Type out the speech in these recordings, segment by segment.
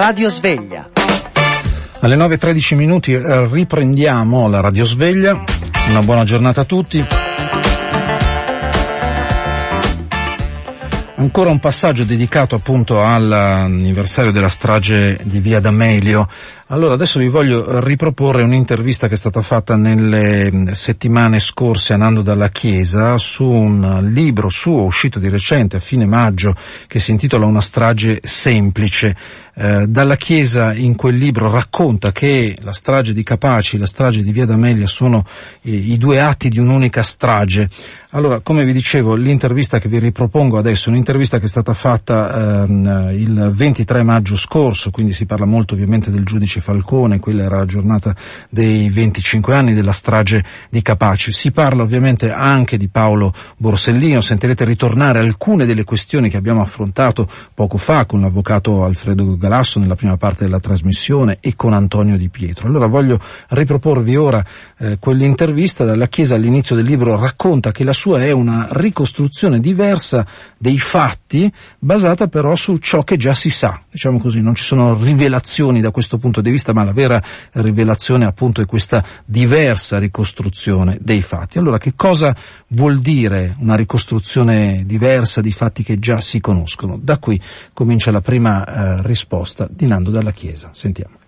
Radio Sveglia. Alle 9.13 minuti eh, riprendiamo la Radio Sveglia. Una buona giornata a tutti. Ancora un passaggio dedicato appunto all'anniversario della strage di Via D'Amelio. Allora, adesso vi voglio riproporre un'intervista che è stata fatta nelle settimane scorse a Nando dalla Chiesa su un libro suo uscito di recente a fine maggio che si intitola Una strage semplice. Eh, dalla Chiesa in quel libro racconta che la strage di Capaci la strage di Via D'Amelia sono eh, i due atti di un'unica strage. Allora, come vi dicevo, l'intervista che vi ripropongo adesso è un'intervista che è stata fatta ehm, il 23 maggio scorso, quindi si parla molto ovviamente del giudice Falcone, quella era la giornata dei 25 anni della strage di Capaci. Si parla ovviamente anche di Paolo Borsellino, sentirete ritornare alcune delle questioni che abbiamo affrontato poco fa con l'avvocato Alfredo Galasso nella prima parte della trasmissione e con Antonio Di Pietro. Allora voglio riproporvi ora eh, quell'intervista dalla Chiesa all'inizio del libro racconta che la sua è una ricostruzione diversa dei fatti basata però su ciò che già si sa. Diciamo così, non ci sono rivelazioni da questo punto di vista, ma la vera rivelazione appunto è questa diversa ricostruzione dei fatti. Allora, che cosa vuol dire una ricostruzione diversa di fatti che già si conoscono? Da qui comincia la prima eh, risposta di Nando dalla Chiesa. Sentiamo.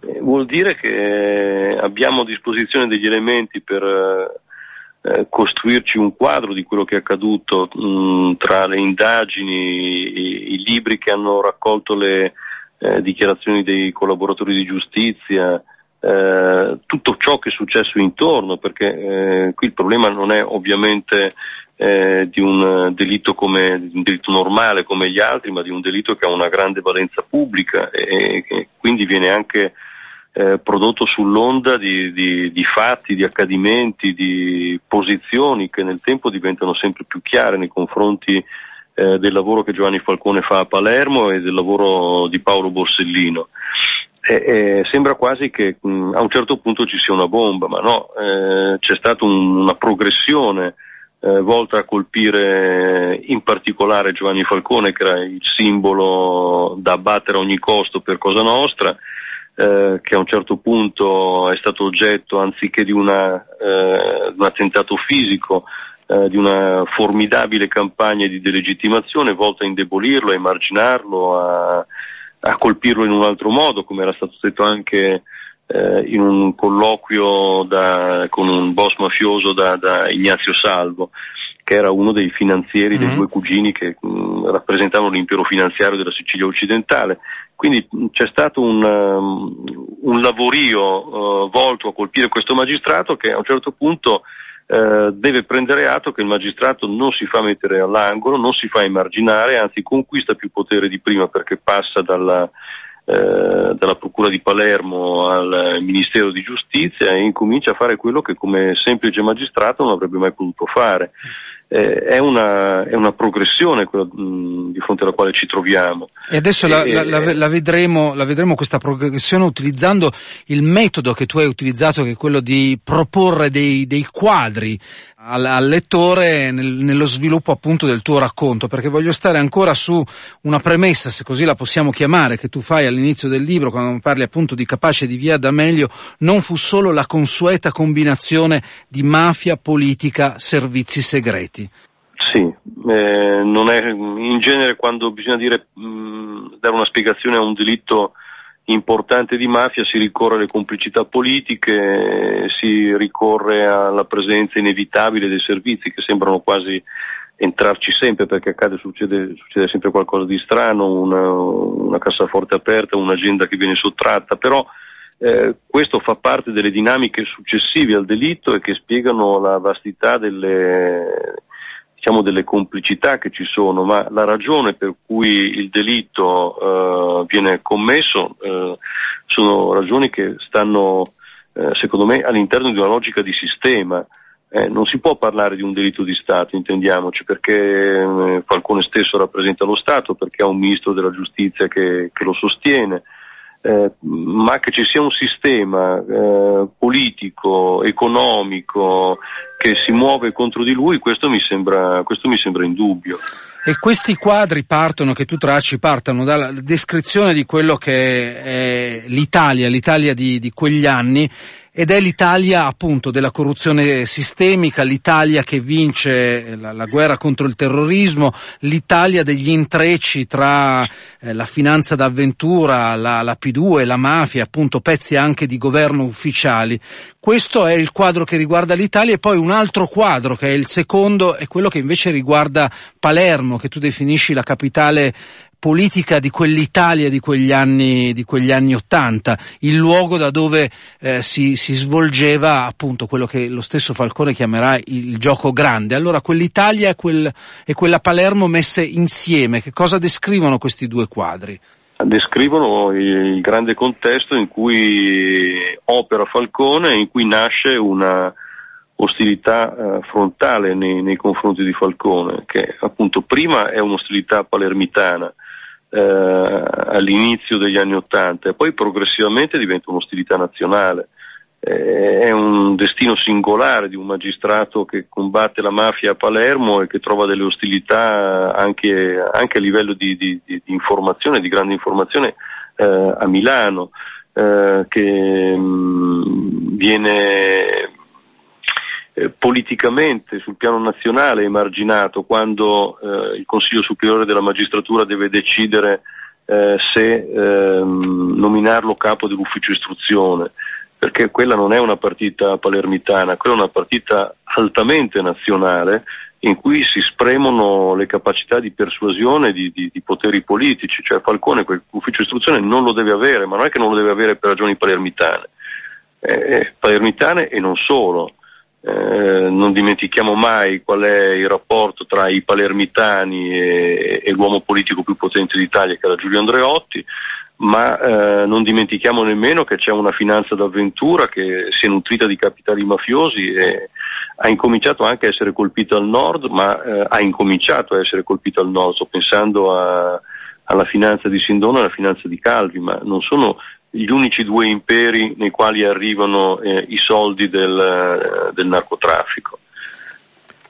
Eh, vuol dire che abbiamo a disposizione degli elementi per eh, costruirci un quadro di quello che è accaduto mh, tra le indagini, i, i, libri che hanno raccolto le, eh, dichiarazioni dei collaboratori di giustizia, eh, tutto ciò che è successo intorno, perché eh, qui il problema non è ovviamente eh, di un delitto, come, un delitto normale come gli altri, ma di un delitto che ha una grande valenza pubblica e, e quindi viene anche eh, prodotto sull'onda di, di, di, fatti, di accadimenti, di posizioni che nel tempo diventano sempre più chiare nei confronti eh, del lavoro che Giovanni Falcone fa a Palermo e del lavoro di Paolo Borsellino. E, e sembra quasi che mh, a un certo punto ci sia una bomba, ma no, eh, c'è stata un, una progressione eh, volta a colpire in particolare Giovanni Falcone, che era il simbolo da abbattere a ogni costo per Cosa Nostra, eh, che a un certo punto è stato oggetto, anziché di una, eh, un attentato fisico, eh, di una formidabile campagna di delegittimazione volta a indebolirlo, a emarginarlo, a, a colpirlo in un altro modo, come era stato detto anche eh, in un colloquio da, con un boss mafioso da, da, Ignazio Salvo, che era uno dei finanzieri mm-hmm. dei due cugini che mh, rappresentavano l'impero finanziario della Sicilia occidentale. Quindi mh, c'è stato un, um, un lavorio uh, volto a colpire questo magistrato che a un certo punto eh, deve prendere atto che il magistrato non si fa mettere all'angolo, non si fa emarginare, anzi conquista più potere di prima perché passa dalla, eh, dalla Procura di Palermo al Ministero di Giustizia e incomincia a fare quello che come semplice magistrato non avrebbe mai potuto fare eh, è, una, è, una, progressione quella, mh, di fronte alla quale ci troviamo. E adesso e, la, la, la, vedremo, la, vedremo, questa progressione utilizzando il metodo che tu hai utilizzato, che è quello di proporre dei, dei quadri al, al lettore nel, nello sviluppo appunto del tuo racconto, perché voglio stare ancora su una premessa, se così la possiamo chiamare, che tu fai all'inizio del libro, quando parli appunto di Capace di Via D'Amelio, non fu solo la consueta combinazione di mafia, politica, servizi segreti. Sì, eh, è, in genere quando bisogna dire, mh, dare una spiegazione a un delitto importante di mafia si ricorre alle complicità politiche, si ricorre alla presenza inevitabile dei servizi che sembrano quasi entrarci sempre perché accade, succede, succede sempre qualcosa di strano, una, una, cassaforte aperta, un'agenda che viene sottratta, però eh, questo fa parte delle dinamiche successive al delitto e che spiegano la vastità delle, diciamo, delle complicità che ci sono, ma la ragione per cui il delitto eh, viene commesso eh, sono ragioni che stanno, eh, secondo me, all'interno di una logica di sistema. Eh, non si può parlare di un delitto di Stato, intendiamoci, perché eh, Falcone stesso rappresenta lo Stato, perché ha un ministro della giustizia che, che lo sostiene, eh, ma che ci sia un sistema eh, politico, economico che si muove contro di lui, questo mi sembra, questo mi sembra indubbio. E questi quadri partono, che tu tracci, partono dalla descrizione di quello che è l'Italia, l'Italia di, di quegli anni, ed è l'Italia appunto della corruzione sistemica, l'Italia che vince la, la guerra contro il terrorismo, l'Italia degli intrecci tra eh, la finanza d'avventura, la, la P2, la mafia, appunto pezzi anche di governo ufficiali. Questo è il quadro che riguarda l'Italia e poi un altro quadro che è il secondo è quello che invece riguarda Palermo, che tu definisci la capitale politica di quell'Italia di quegli anni, di quegli anni 80, il luogo da dove eh, si, si, svolgeva appunto quello che lo stesso Falcone chiamerà il gioco grande. Allora quell'Italia e, quel, e quella Palermo messe insieme, che cosa descrivono questi due quadri? Descrivono il grande contesto in cui opera Falcone e in cui nasce una ostilità eh, frontale nei, nei confronti di Falcone, che appunto prima è un'ostilità palermitana, eh, all'inizio degli anni Ottanta e poi progressivamente diventa un'ostilità nazionale. Eh, è un destino singolare di un magistrato che combatte la mafia a Palermo e che trova delle ostilità anche, anche a livello di, di, di, informazione, di grande informazione eh, a Milano, eh, che mh, mm, viene eh, politicamente sul piano nazionale emarginato quando eh, il Consiglio Superiore della Magistratura deve decidere eh, se ehm, nominarlo capo dell'ufficio istruzione, perché quella non è una partita palermitana, quella è una partita altamente nazionale in cui si spremono le capacità di persuasione di, di, di poteri politici, cioè Falcone quell'ufficio istruzione non lo deve avere, ma non è che non lo deve avere per ragioni palermitane, eh, palermitane e non solo. Eh, non dimentichiamo mai qual è il rapporto tra i palermitani e, e l'uomo politico più potente d'Italia che era Giulio Andreotti, ma eh, non dimentichiamo nemmeno che c'è una finanza d'avventura che si è nutrita di capitali mafiosi e ha incominciato anche a essere colpita al nord, ma eh, ha incominciato a essere colpita al nord, sto pensando a, alla finanza di Sindona e alla finanza di Calvi, ma non sono gli unici due imperi nei quali arrivano eh, i soldi del, eh, del narcotraffico.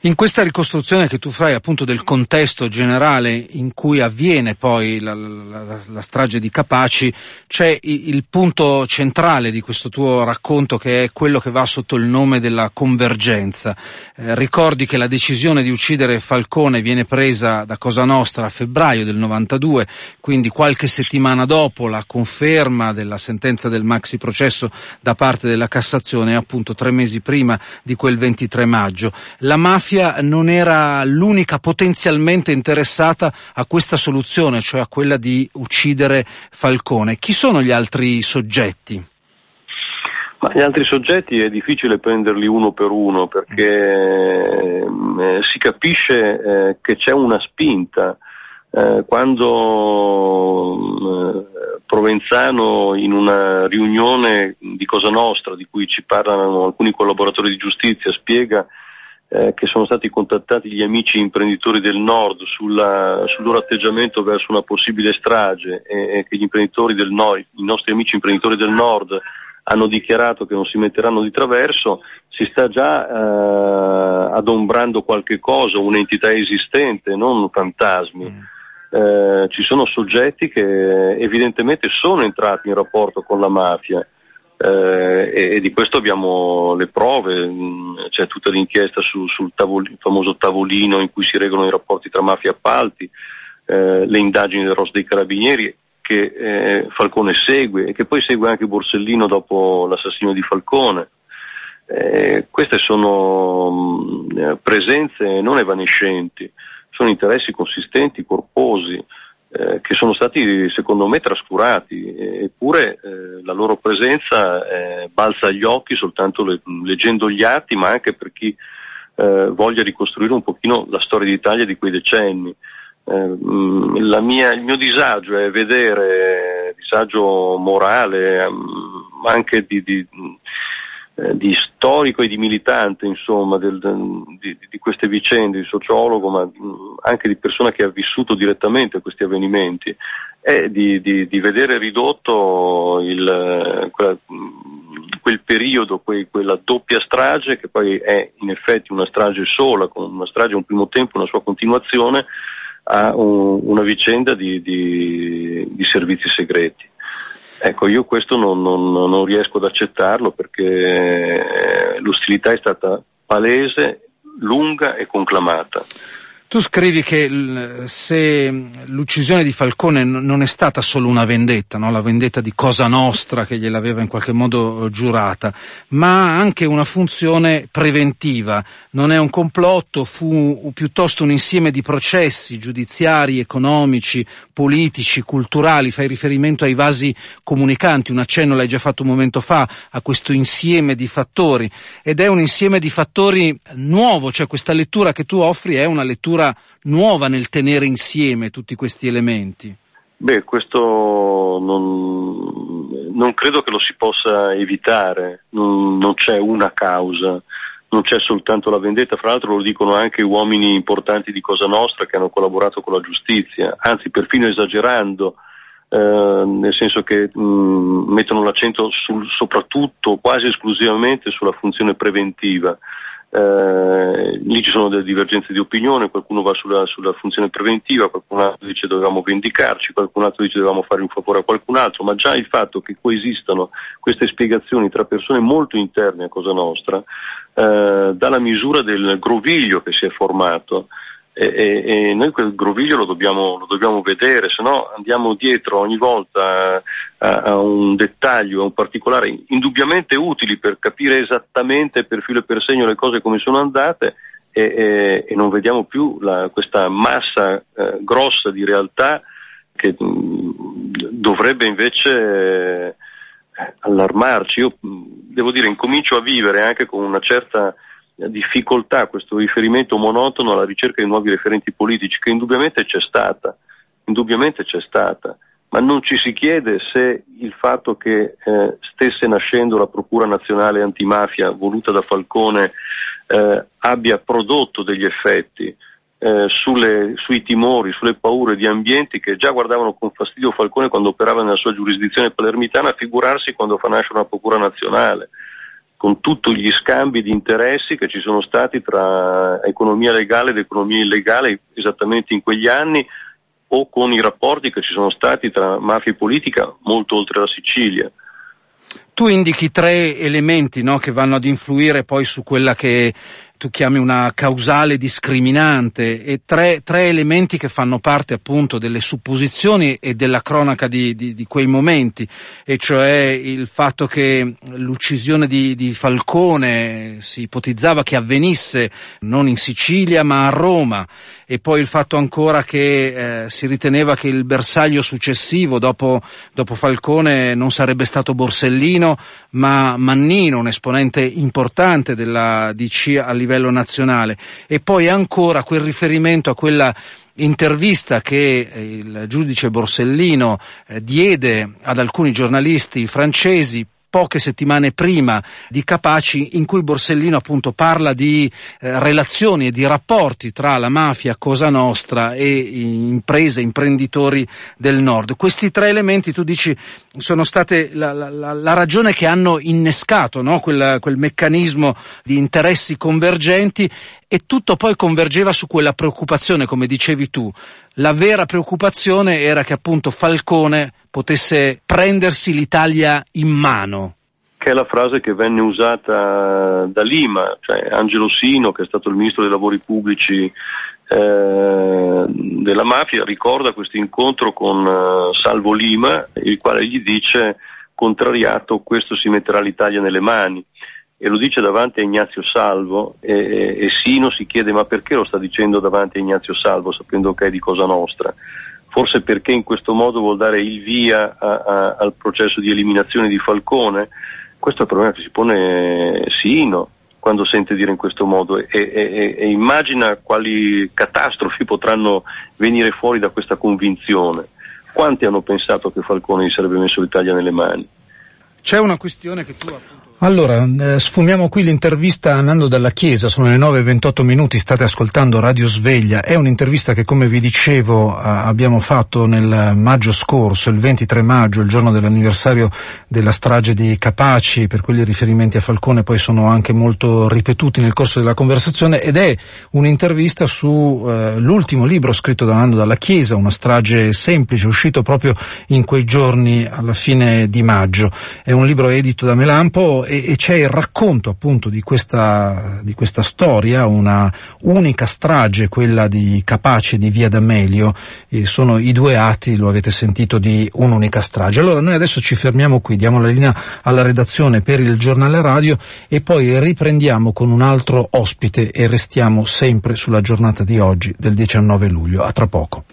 In questa ricostruzione che tu fai appunto del contesto generale in cui avviene poi la, la, la strage di Capaci, c'è il, il, punto centrale di questo tuo racconto che è quello che va sotto il nome della convergenza. Eh, ricordi che la decisione di uccidere Falcone viene presa da Cosa Nostra a febbraio del 92, quindi qualche settimana dopo la conferma della sentenza del maxi processo da parte della Cassazione, appunto tre mesi prima di quel 23 maggio. La mafia mafia non era l'unica potenzialmente interessata a questa soluzione, cioè a quella di uccidere Falcone. Chi sono gli altri soggetti? Ma gli altri soggetti è difficile prenderli uno per uno perché eh, si capisce eh, che c'è una spinta. Eh, quando eh, Provenzano in una riunione di Cosa Nostra, di cui ci parlano alcuni collaboratori di giustizia, spiega eh, che sono stati contattati gli amici imprenditori del nord sulla, sul loro atteggiamento verso una possibile strage e, e che gli imprenditori del nord, i nostri amici imprenditori del nord hanno dichiarato che non si metteranno di traverso, si sta già eh, adombrando qualche cosa, un'entità esistente, non fantasmi. Mm. Eh, ci sono soggetti che evidentemente sono entrati in rapporto con la mafia eh, e, di questo abbiamo le prove, mm, c'è tutta l'inchiesta su, sul tavolino, famoso tavolino in cui si regolano i rapporti tra mafia e appalti, eh, le indagini del ROS dei Carabinieri che eh, Falcone segue e che poi segue anche Borsellino dopo l'assassinio di Falcone. Eh, queste sono mh, mm, presenze non evanescenti, sono interessi consistenti, corposi, eh, che sono stati secondo me trascurati, eppure eh, la loro presenza eh, balza agli occhi soltanto le, leggendo gli atti, ma anche per chi eh, voglia ricostruire un pochino la storia d'Italia di quei decenni. Eh, mia, il mio disagio è vedere, disagio morale, ma anche di, di eh, di storico e di militante insomma, del, di, di, queste vicende, di sociologo, ma anche di persona che ha vissuto direttamente questi avvenimenti, è di, di, di vedere ridotto il, quella, quel periodo, quei, quella doppia strage, che poi è in effetti una strage sola, con una strage un primo tempo, una sua continuazione, a un, una vicenda di, servizi segreti. Ecco, io questo non, non, non riesco ad accettarlo perché l'ostilità è stata palese, lunga e conclamata. Tu scrivi che se l'uccisione di Falcone non è stata solo una vendetta, no? la vendetta di Cosa Nostra che gliel'aveva in qualche modo giurata, ma anche una funzione preventiva. Non è un complotto, fu piuttosto un insieme di processi giudiziari, economici, politici, culturali. Fai riferimento ai vasi comunicanti, un accenno l'hai già fatto un momento fa, a questo insieme di fattori. Ed è un insieme di fattori nuovo, cioè questa lettura che tu offri è una lettura nuova nel tenere insieme tutti questi elementi? Beh, questo non, non credo che lo si possa evitare, non, non, c'è una causa, non c'è soltanto la vendetta, fra l'altro lo dicono anche uomini importanti di Cosa Nostra che hanno collaborato con la giustizia, anzi perfino esagerando, eh, nel senso che mh, mettono l'accento sul, soprattutto, quasi esclusivamente sulla funzione preventiva. Eh, lì ci sono delle divergenze di opinione, qualcuno va sulla, sulla, funzione preventiva, qualcun altro dice dovevamo vendicarci, qualcun altro dice dovevamo fare un favore a qualcun altro, ma già il fatto che coesistano queste spiegazioni tra persone molto interne a Cosa Nostra eh, dà la misura del groviglio che si è formato e, e, noi quel groviglio lo dobbiamo, lo dobbiamo vedere, se no andiamo dietro ogni volta a, a, un dettaglio, a un particolare indubbiamente utili per capire esattamente per filo e per segno le cose come sono andate e, e non vediamo più la, questa massa eh, grossa di realtà che mh, mm, dovrebbe invece eh, allarmarci. Io mh, devo dire, incomincio a vivere anche con una certa difficoltà, questo riferimento monotono alla ricerca di nuovi referenti politici, che indubbiamente c'è stata, indubbiamente c'è stata, ma non ci si chiede se il fatto che eh, stesse nascendo la Procura Nazionale Antimafia voluta da Falcone eh, abbia prodotto degli effetti eh, sulle, sui timori, sulle paure di ambienti che già guardavano con fastidio Falcone quando operava nella sua giurisdizione palermitana, figurarsi quando fa nascere una Procura Nazionale con tutti gli scambi di interessi che ci sono stati tra economia legale ed economia illegale esattamente in quegli anni o con i rapporti che ci sono stati tra mafia e politica molto oltre la Sicilia. Tu indichi tre elementi no, che vanno ad influire poi su quella che tu chiami una causale discriminante e tre, tre, elementi che fanno parte appunto delle supposizioni e della cronaca di, di, di quei momenti, e cioè il fatto che l'uccisione di, di, Falcone si ipotizzava che avvenisse non in Sicilia ma a Roma e poi il fatto ancora che eh, si riteneva che il bersaglio successivo dopo, dopo Falcone non sarebbe stato Borsellino ma Mannino, un esponente importante della DC a livello livello nazionale. E poi ancora quel riferimento a quella intervista che il giudice Borsellino eh, diede ad alcuni giornalisti francesi poche settimane prima di Capaci in cui Borsellino appunto parla di eh, relazioni e di rapporti tra la mafia Cosa Nostra e imprese, imprenditori del nord. Questi tre elementi tu dici sono state la, la, la ragione che hanno innescato no? quel, quel meccanismo di interessi convergenti e tutto poi convergeva su quella preoccupazione, come dicevi tu. La vera preoccupazione era che appunto Falcone potesse prendersi l'Italia in mano. Che è la frase che venne usata da Lima, cioè Angelo Sino, che è stato il ministro dei lavori pubblici eh, della mafia, ricorda questo incontro con uh, Salvo Lima, il quale gli dice contrariato questo si metterà l'Italia nelle mani e lo dice davanti a Ignazio Salvo e, e, e, Sino si chiede ma perché lo sta dicendo davanti a Ignazio Salvo sapendo che è di Cosa Nostra? Forse perché in questo modo vuol dare il via a, a, al processo di eliminazione di Falcone? Questo è il problema che si pone Sino quando sente dire in questo modo e, e immagina quali catastrofi potranno venire fuori da questa convinzione. Quanti hanno pensato che Falcone gli sarebbe messo l'Italia nelle mani? C'è una questione che tu appunto Allora, eh, sfumiamo qui l'intervista a Nando dalla Chiesa, sono le 9.28 minuti, state ascoltando Radio Sveglia, è un'intervista che come vi dicevo eh, abbiamo fatto nel maggio scorso, il 23 maggio, il giorno dell'anniversario della strage di Capaci, per cui i riferimenti a Falcone poi sono anche molto ripetuti nel corso della conversazione ed è un'intervista sull'ultimo eh, libro scritto da Nando dalla Chiesa, una strage semplice, uscito proprio in quei giorni alla fine di maggio. È un libro edito da Melampo e, e c'è il racconto appunto di questa, di questa storia, una unica strage, quella di Capace di Via D'Amelio, e sono i due atti, lo avete sentito, di un'unica strage. Allora noi adesso ci fermiamo qui, diamo la linea alla redazione per il giornale radio e poi riprendiamo con un altro ospite e restiamo sempre sulla giornata di oggi del 19 luglio. A tra poco.